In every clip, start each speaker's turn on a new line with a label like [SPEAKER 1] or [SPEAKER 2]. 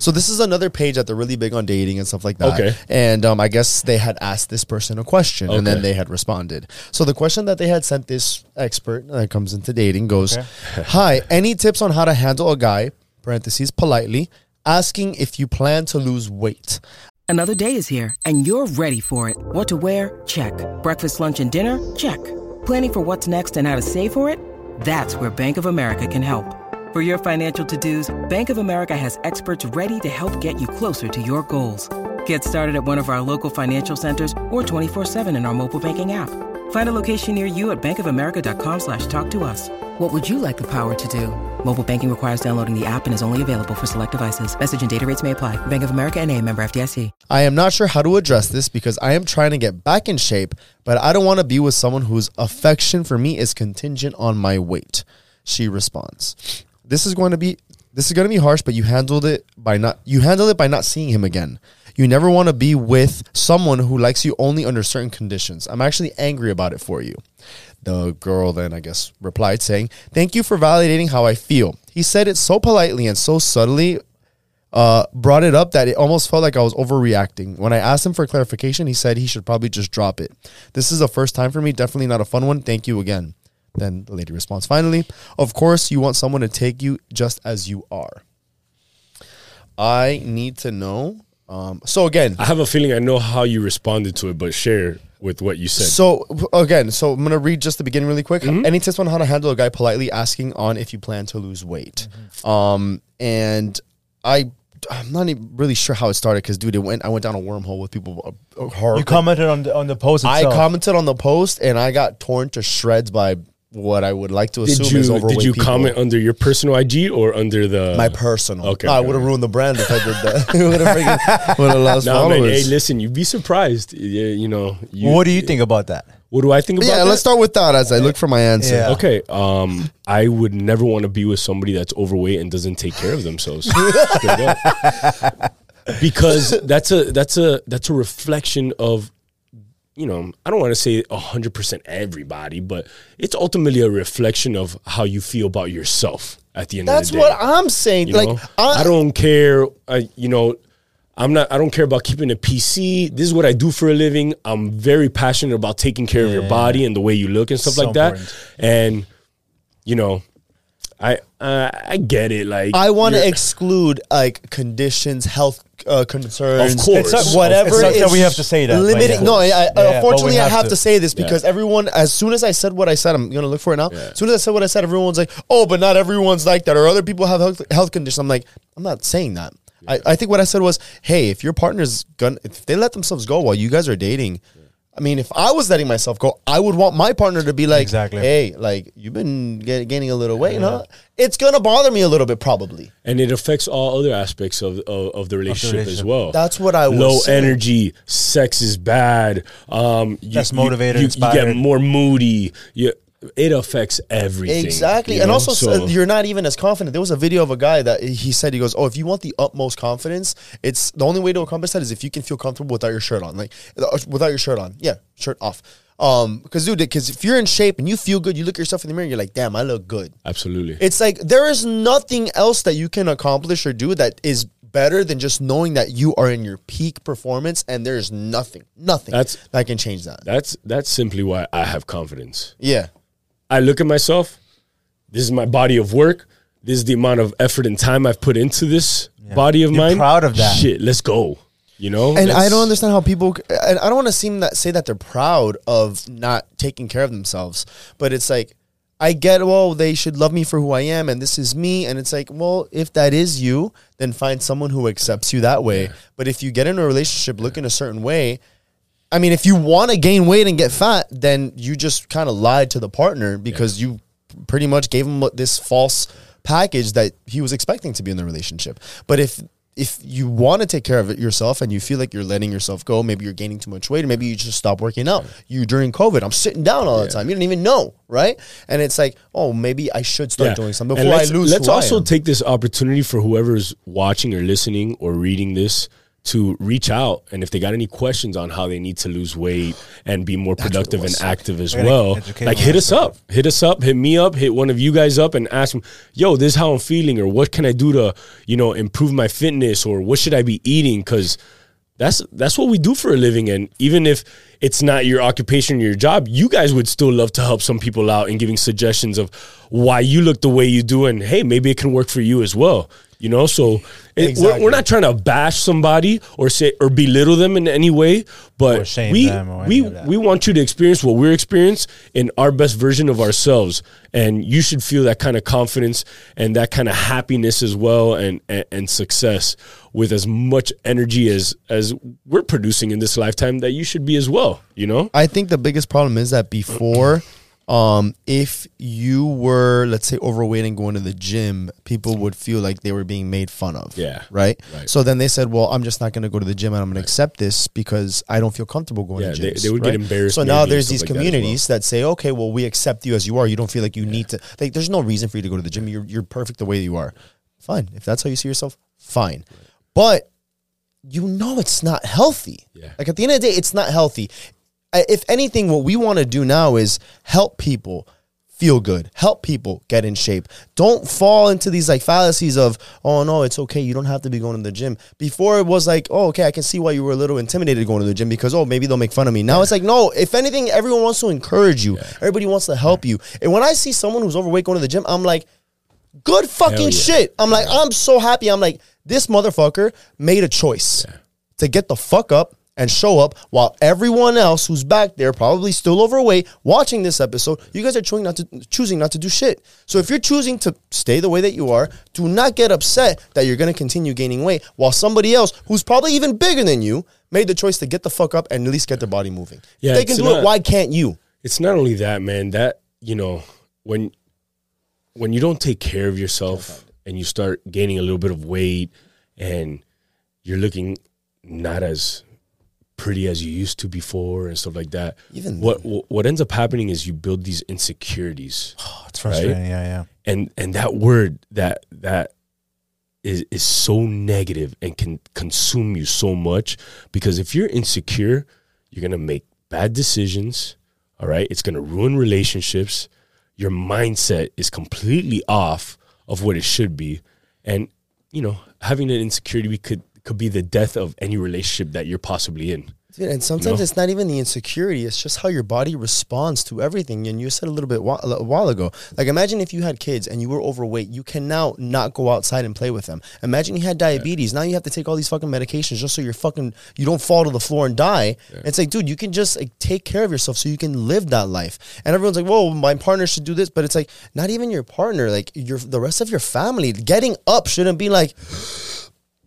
[SPEAKER 1] So this is another page that they're really big on dating and stuff like that.
[SPEAKER 2] Okay.
[SPEAKER 1] And um, I guess they had asked this person a question and then they had responded. So the question that they had sent this expert that comes into dating goes, "Hi, any tips on how to handle a guy (parentheses politely) asking if you plan to lose weight?"
[SPEAKER 3] Another day is here, and you're ready for it. What to wear? Check. Breakfast, lunch, and dinner? Check. Planning for what's next and how to save for it? That's where Bank of America can help. For your financial to dos, Bank of America has experts ready to help get you closer to your goals. Get started at one of our local financial centers or 24-7 in our mobile banking app. Find a location near you at bankofamerica.com slash talk to us. What would you like the power to do? Mobile banking requires downloading the app and is only available for select devices. Message and data rates may apply. Bank of America and a member FDIC.
[SPEAKER 1] I am not sure how to address this because I am trying to get back in shape, but I don't want to be with someone whose affection for me is contingent on my weight. She responds. This is going to be this is going to be harsh, but you handled it by not you handled it by not seeing him again. You never want to be with someone who likes you only under certain conditions. I'm actually angry about it for you. The girl then, I guess, replied saying, Thank you for validating how I feel. He said it so politely and so subtly uh, brought it up that it almost felt like I was overreacting. When I asked him for clarification, he said he should probably just drop it. This is a first time for me, definitely not a fun one. Thank you again. Then the lady responds, finally, of course, you want someone to take you just as you are. I need to know. Um, so again,
[SPEAKER 2] I have a feeling I know how you responded to it, but share with what you said.
[SPEAKER 1] So again, so I'm gonna read just the beginning really quick.
[SPEAKER 2] Mm-hmm.
[SPEAKER 1] Any tips on how to handle a guy politely asking on if you plan to lose weight?
[SPEAKER 2] Mm-hmm.
[SPEAKER 1] Um, and I, I'm not even really sure how it started because dude, it went. I went down a wormhole with people. Uh.
[SPEAKER 4] You commented on the on the post.
[SPEAKER 1] I commented on the post and I got torn to shreds by what I would like to assume
[SPEAKER 2] did
[SPEAKER 1] is
[SPEAKER 2] you
[SPEAKER 1] overweight
[SPEAKER 2] did you
[SPEAKER 1] people.
[SPEAKER 2] comment under your personal IG or under the
[SPEAKER 1] my personal?
[SPEAKER 2] Okay,
[SPEAKER 1] no, I would have ruined the brand if I did that. it would have freaking would have lost
[SPEAKER 2] No,
[SPEAKER 1] followers.
[SPEAKER 2] man. Hey, listen, you'd be surprised. Yeah, you know. You,
[SPEAKER 4] what do you think about that?
[SPEAKER 2] What do I think about
[SPEAKER 1] yeah,
[SPEAKER 2] that?
[SPEAKER 1] let's start with that as I look for my answer.
[SPEAKER 4] Yeah.
[SPEAKER 2] Okay, um, I would never want to be with somebody that's overweight and doesn't take care of themselves. Because that's a that's a that's a reflection of you know, I don't want to say 100% everybody, but it's ultimately a reflection of how you feel about yourself at the end
[SPEAKER 1] That's
[SPEAKER 2] of the day.
[SPEAKER 1] That's what I'm saying.
[SPEAKER 2] You
[SPEAKER 1] like
[SPEAKER 2] know?
[SPEAKER 1] I,
[SPEAKER 2] I don't care. I, you know, I'm not. I don't care about keeping a PC. This is what I do for a living. I'm very passionate about taking care of your body and the way you look and stuff
[SPEAKER 4] So
[SPEAKER 2] like that.
[SPEAKER 4] important.
[SPEAKER 2] And you know, I uh, I get it. Like
[SPEAKER 1] I want to exclude like conditions, health uh, concerns,
[SPEAKER 2] Of course.
[SPEAKER 4] It's not-
[SPEAKER 1] whatever.
[SPEAKER 4] It sucks
[SPEAKER 1] is
[SPEAKER 4] that we have to say that, but
[SPEAKER 1] Limiting.
[SPEAKER 4] yeah.
[SPEAKER 1] No, I, I,
[SPEAKER 4] Yeah,
[SPEAKER 1] unfortunately,
[SPEAKER 4] we
[SPEAKER 1] I
[SPEAKER 4] have
[SPEAKER 1] have
[SPEAKER 4] to.
[SPEAKER 1] to say this
[SPEAKER 2] Yeah.
[SPEAKER 1] because everyone, as soon as I said what I said, I'm gonna look for it now. As soon as I said what I said, everyone's like, "Oh, but not everyone's like that," or other people have health, health conditions. I'm like, I'm not saying that. I, I think what I said was, "Hey, if your partner's gonna, if they let themselves go while you guys are dating." I mean, if I was letting myself go, I would want my partner to be like,
[SPEAKER 4] Exactly.
[SPEAKER 1] "Hey, like you've been get, gaining a little weight, huh? It's gonna bother me a little bit, probably."
[SPEAKER 2] and it affects all other aspects of of, of the relationship as
[SPEAKER 4] relationship.
[SPEAKER 2] well.
[SPEAKER 1] That's what I was
[SPEAKER 2] low
[SPEAKER 1] saying.
[SPEAKER 2] energy, sex is bad. Um, you,
[SPEAKER 4] Less
[SPEAKER 2] you-
[SPEAKER 4] motivated,
[SPEAKER 2] You, you get more moody. You, it affects everything.
[SPEAKER 1] Exactly. and
[SPEAKER 2] know?
[SPEAKER 1] also,
[SPEAKER 2] So-
[SPEAKER 1] uh, you're not even as confident. There was a video of a guy that he said, he goes, Oh, if you want the utmost confidence, it's the only way to accomplish that is if you can feel comfortable without your shirt on. Like, uh, without your shirt on. Yeah, shirt off. Um, because, dude, because if you're in shape and you feel good, you look yourself in the mirror, you're like, Damn, I look good.
[SPEAKER 2] absolutely.
[SPEAKER 1] It's like there is nothing else that you can accomplish or do that is better than just knowing that you are in your peak performance and there's nothing, nothing
[SPEAKER 2] That's-
[SPEAKER 1] that can change that.
[SPEAKER 2] That's that's simply why I have confidence.
[SPEAKER 1] Yeah.
[SPEAKER 2] I look at myself. This is my body of work. This is the amount of effort and time I've put into this body of
[SPEAKER 4] You're
[SPEAKER 2] mine.
[SPEAKER 4] proud of that.
[SPEAKER 2] Shit, let's go. You know,
[SPEAKER 1] And I don't understand how people. And I don't want to seem that say that they're proud of not taking care of themselves, but it's like I get. Well, they should love me for who I am, and this is me. And it's like, well, if that is you, then find someone who accepts you that way. But if you get in a relationship looking a certain way, I mean, if you want to gain weight and get fat, then you just kind of lied to the partner because you pretty much gave him this false package that he was expecting to be in the relationship. But if if you want to take care of it yourself and you feel like you're letting yourself go, maybe you're gaining too much weight, or maybe you just stop working out. You during COVID, I'm sitting down all the time. You don't even know, right? And it's like, oh, maybe I should start doing something before I lose.
[SPEAKER 2] Let's also take this opportunity for whoever's watching or listening or reading this to reach out and if they got any questions on how they need to lose weight and be more productive and active as well like hit us up. Hit us up. Hit me up. Hit one of you guys up and ask them yo this is how i'm feeling or what can i do to you know improve my fitness or what should i be eating? Because that's that's what we do for a living and even if it's not your occupation or your job. You guys would still love to help some people out and giving suggestions of why you look the way you do and hey maybe it can work for you as well you know? So it, we're, we're not trying to bash somebody or say or belittle them in any way but we we we want you to experience what we're experiencing in our best version of ourselves. And you should feel that kind of confidence and that kind of happiness as well and, and and success with as much energy as as we're producing in this lifetime that you should be as well you know
[SPEAKER 1] I think the biggest problem is that before, um, if you were, let's say, overweight and going to the gym, people would feel like they were being made fun of.
[SPEAKER 2] Yeah.
[SPEAKER 1] Right?
[SPEAKER 2] Right.
[SPEAKER 1] So then they said, well, I'm just not going to go to the gym and I'm going to accept this because I don't feel comfortable going
[SPEAKER 2] Yeah,
[SPEAKER 1] to
[SPEAKER 2] they-
[SPEAKER 1] gyms.
[SPEAKER 2] they would get embarrassed
[SPEAKER 1] So now there's these
[SPEAKER 2] like that well.
[SPEAKER 1] communities that, say, okay, well, we accept you as you are. You don't feel like you need to. Like, there's no reason for you to go to the gym. You're, you're perfect the way you are. Fine. If that's how you see yourself, fine. But you know it's not healthy.
[SPEAKER 2] Yeah.
[SPEAKER 1] Like at the end of the day, it's not healthy. If anything, what we want to do now is help people feel good, help people get in shape. Don't fall into these like fallacies of, oh no, it's okay. You don't have to be going to the gym. Before it was like, oh, okay, I can see why you were a little intimidated going to the gym because, oh, maybe they'll make fun of me. Now it's like, no, if anything, everyone wants to encourage you. Everybody wants to help you. And when I see someone who's overweight going to the gym, I'm like, good fucking
[SPEAKER 2] yeah.
[SPEAKER 1] shit. I'm like, I'm so happy. I'm like, this motherfucker made a choice to get the fuck up and show up while everyone else who's back there probably still overweight watching this episode. You guys are choosing not to choosing not to do shit. So if you're choosing to stay the way that you are do not get upset that you're going to continue gaining weight while somebody else who's probably even bigger than you made the choice to get the fuck up and at least get their body moving.
[SPEAKER 2] Yeah,
[SPEAKER 1] if they can do it why can't you?
[SPEAKER 2] It's not only that man that you know when when you don't take care of yourself and you start gaining a little bit of weight and you're looking not as pretty as you used to before and stuff like that
[SPEAKER 1] Even
[SPEAKER 2] what what ends up happening is you build these insecurities
[SPEAKER 4] Oh, it's frustrating. Yeah, yeah.
[SPEAKER 2] and and that word that that is is so negative and can consume you so much because if you're insecure you're going to make bad decisions all right it's going to ruin relationships your mindset is completely off of what it should be. And you know having an insecurity could could be the death of any relationship that you're possibly in
[SPEAKER 1] Dude, and sometimes
[SPEAKER 2] know?
[SPEAKER 1] it's not even the insecurity; it's just how your body responds to everything. And you said a little bit a while ago, like imagine if you had kids and you were overweight, you can now not go outside and play with them. Imagine you had diabetes, now you have to take all these fucking medications just so you're fucking you don't fall to the floor and die. It's like, dude, you can just like take care of yourself so you can live that life. And everyone's like, "Whoa, my partner should do this," but it's like not even your partner, like your the rest of your family. Getting up shouldn't be like.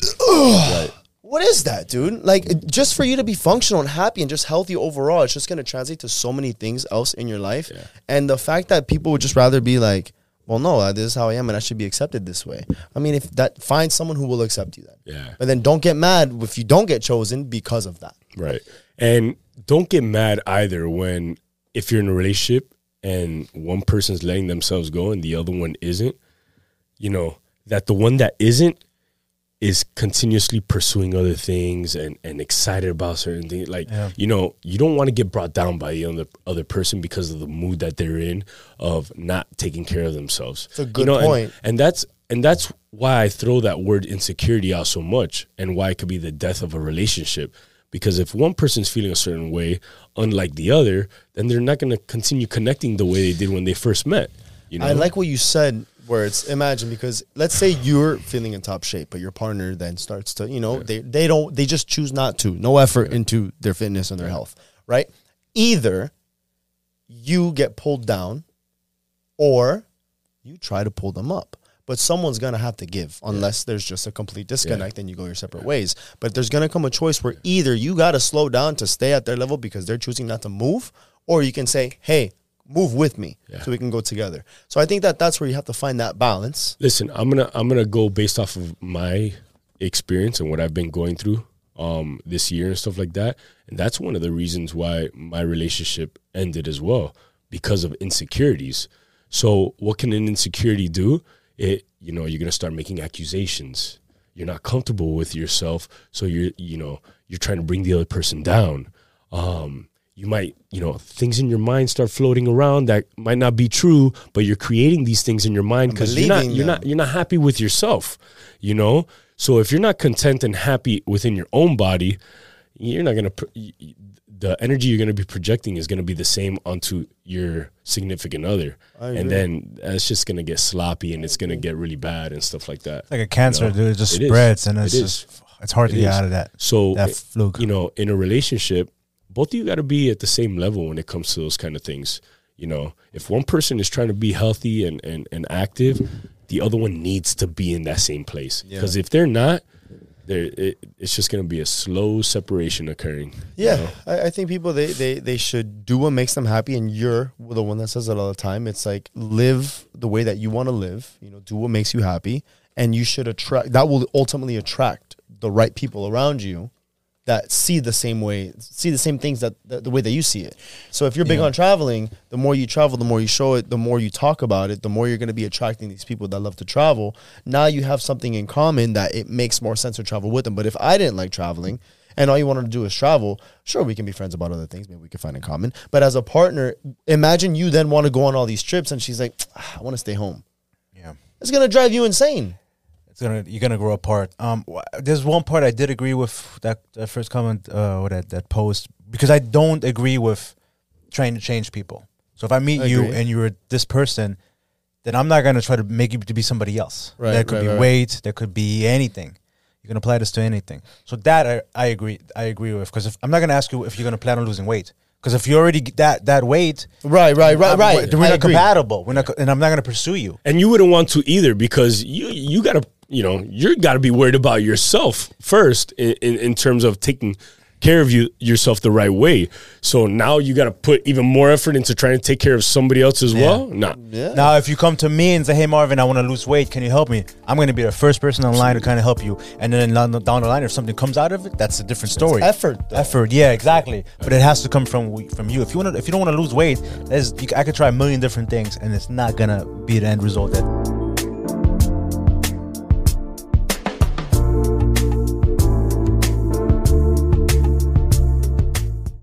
[SPEAKER 1] What is that, dude? Like, just for you to be functional and happy and just healthy overall, it's just going to translate to so many things else in your life. And the fact that people would just rather be like, well, no, uh, this is how I am and I should be accepted this way. I mean, if that, find someone who will accept you then.
[SPEAKER 2] Yeah.
[SPEAKER 1] But then don't get mad if you don't get chosen because of that.
[SPEAKER 2] Right. And don't get mad either when if you're in a relationship and one person's letting themselves go and the other one isn't, you know, that the one that isn't is continuously pursuing other things and, and excited about certain things. Like,
[SPEAKER 4] Yeah.
[SPEAKER 2] you know, you don't want to get brought down by the other, other person because of the mood that they're in of not taking care of themselves.
[SPEAKER 1] It's a
[SPEAKER 2] You
[SPEAKER 1] good
[SPEAKER 2] know, and- and that's and that's why I throw that word insecurity out so much and why it could be the death of a relationship. Because if one person's feeling a certain way, unlike the other, then they're not going to continue connecting the way they did when they first met. You know,
[SPEAKER 1] I like what you said, where it's imagine because let's say you're feeling in top shape, but your partner then starts to, you know, they they don't they just choose not to, no effort into their fitness and their health, right? Either you get pulled down, or you try to pull them up. But someone's gonna have to give, unless there's just a complete disconnect and you go your separate ways. But there's gonna come a choice where either you gotta slow down to stay at their level because they're choosing not to move, or you can say, "Hey, move with me, so we can go together." So I think that that's where you have to find that balance.
[SPEAKER 2] Listen, I'm gonna I'm gonna go based off of my experience and what I've been going through um this year and stuff like that. And that's one of the reasons why my relationship ended as well because of insecurities. So what can an insecurity do? It you know, you're gonna start making accusations. you're not comfortable with yourself, so you're you know you're trying to bring the other person down. Um, you might you know things in your mind start floating around that might not be true, but you're creating these things in your mind because you're not you're
[SPEAKER 1] them.
[SPEAKER 2] not you're not happy with yourself. You know, so if you're not content and happy within your own body, you're not gonna. pr- y- y- The energy you're gonna be projecting is gonna be the same onto your significant other, and then that's just gonna get sloppy and it's gonna get really bad and stuff like that.
[SPEAKER 4] It's like a cancer,
[SPEAKER 2] You know?
[SPEAKER 4] dude. It just
[SPEAKER 2] It is.
[SPEAKER 4] spreads, and
[SPEAKER 2] It
[SPEAKER 4] it's
[SPEAKER 2] is.
[SPEAKER 4] just it's hard to
[SPEAKER 2] It
[SPEAKER 4] get out of that.
[SPEAKER 2] So
[SPEAKER 4] that eh,
[SPEAKER 2] it-
[SPEAKER 4] fluke.
[SPEAKER 2] you know, in a relationship, both of you got to be at the same level when it comes to those kind of things. You know, if one person is trying to be healthy and and, and active, the other one needs to be in that same place. Because if they're not, there it, it's just going to be a slow separation occurring. you
[SPEAKER 1] Yeah,
[SPEAKER 2] know?
[SPEAKER 1] I, I think people they, they they should do what makes them happy, and you're the one that says it all the time. It's like live the way that you want to live. You know, do what makes you happy, and you should attract. That will ultimately attract the right people around you that see the same way, see the same things that the, the way that you see it. So if you're big
[SPEAKER 4] Yeah.
[SPEAKER 1] on traveling, the more you travel, the more you show it, the more you talk about it, the more you're going to be attracting these people that love to travel. Now you have something in common that it makes more sense to travel with them. But if I didn't like traveling and all you wanted to do is travel, sure we can be friends about other things, maybe we can find in common. But as a partner, imagine you then want to go on all these trips and she's like, "Ah, I want to stay home.
[SPEAKER 4] yeah.
[SPEAKER 1] It's going to drive you insane.
[SPEAKER 4] Gonna you're gonna grow apart. Um, there's one part I did agree with that, that first comment uh, or that that post because I don't agree with trying to change people. So if I meet
[SPEAKER 1] I
[SPEAKER 4] you
[SPEAKER 1] agree.
[SPEAKER 4] and you're this person, then I'm not gonna try to make you to be somebody else.
[SPEAKER 1] Right,
[SPEAKER 4] That could
[SPEAKER 1] right,
[SPEAKER 4] be
[SPEAKER 1] right.
[SPEAKER 4] weight. That could be anything. You can apply this to anything. So that I, I agree. I agree with because if I'm not gonna ask you if you're gonna plan on losing weight. Because if you're already that that weight,
[SPEAKER 1] Right, right, right,
[SPEAKER 4] I'm-
[SPEAKER 1] right.
[SPEAKER 4] then we're
[SPEAKER 1] I
[SPEAKER 4] not
[SPEAKER 1] agree.
[SPEAKER 4] compatible. We're not, and I'm not gonna pursue you.
[SPEAKER 2] and you wouldn't want to either because you you got to you know you got to be worried about yourself first in, in, in terms of taking care of you yourself the right way so now you got to put even more effort into trying to take care of somebody else as well nah
[SPEAKER 1] Yeah.
[SPEAKER 4] Now, if you come to me and say, "Hey, Marvin, I want to lose weight. Can you help me?" I'm going to be the first person in line to kind of help you. And then down the line, if something comes out of it, that's a different story.
[SPEAKER 1] effort, though.
[SPEAKER 4] effort, yeah, exactly. But it has to come from from you. If you want to, if you don't want to lose weight, you, I could try a million different things, and it's not gonna be the end result that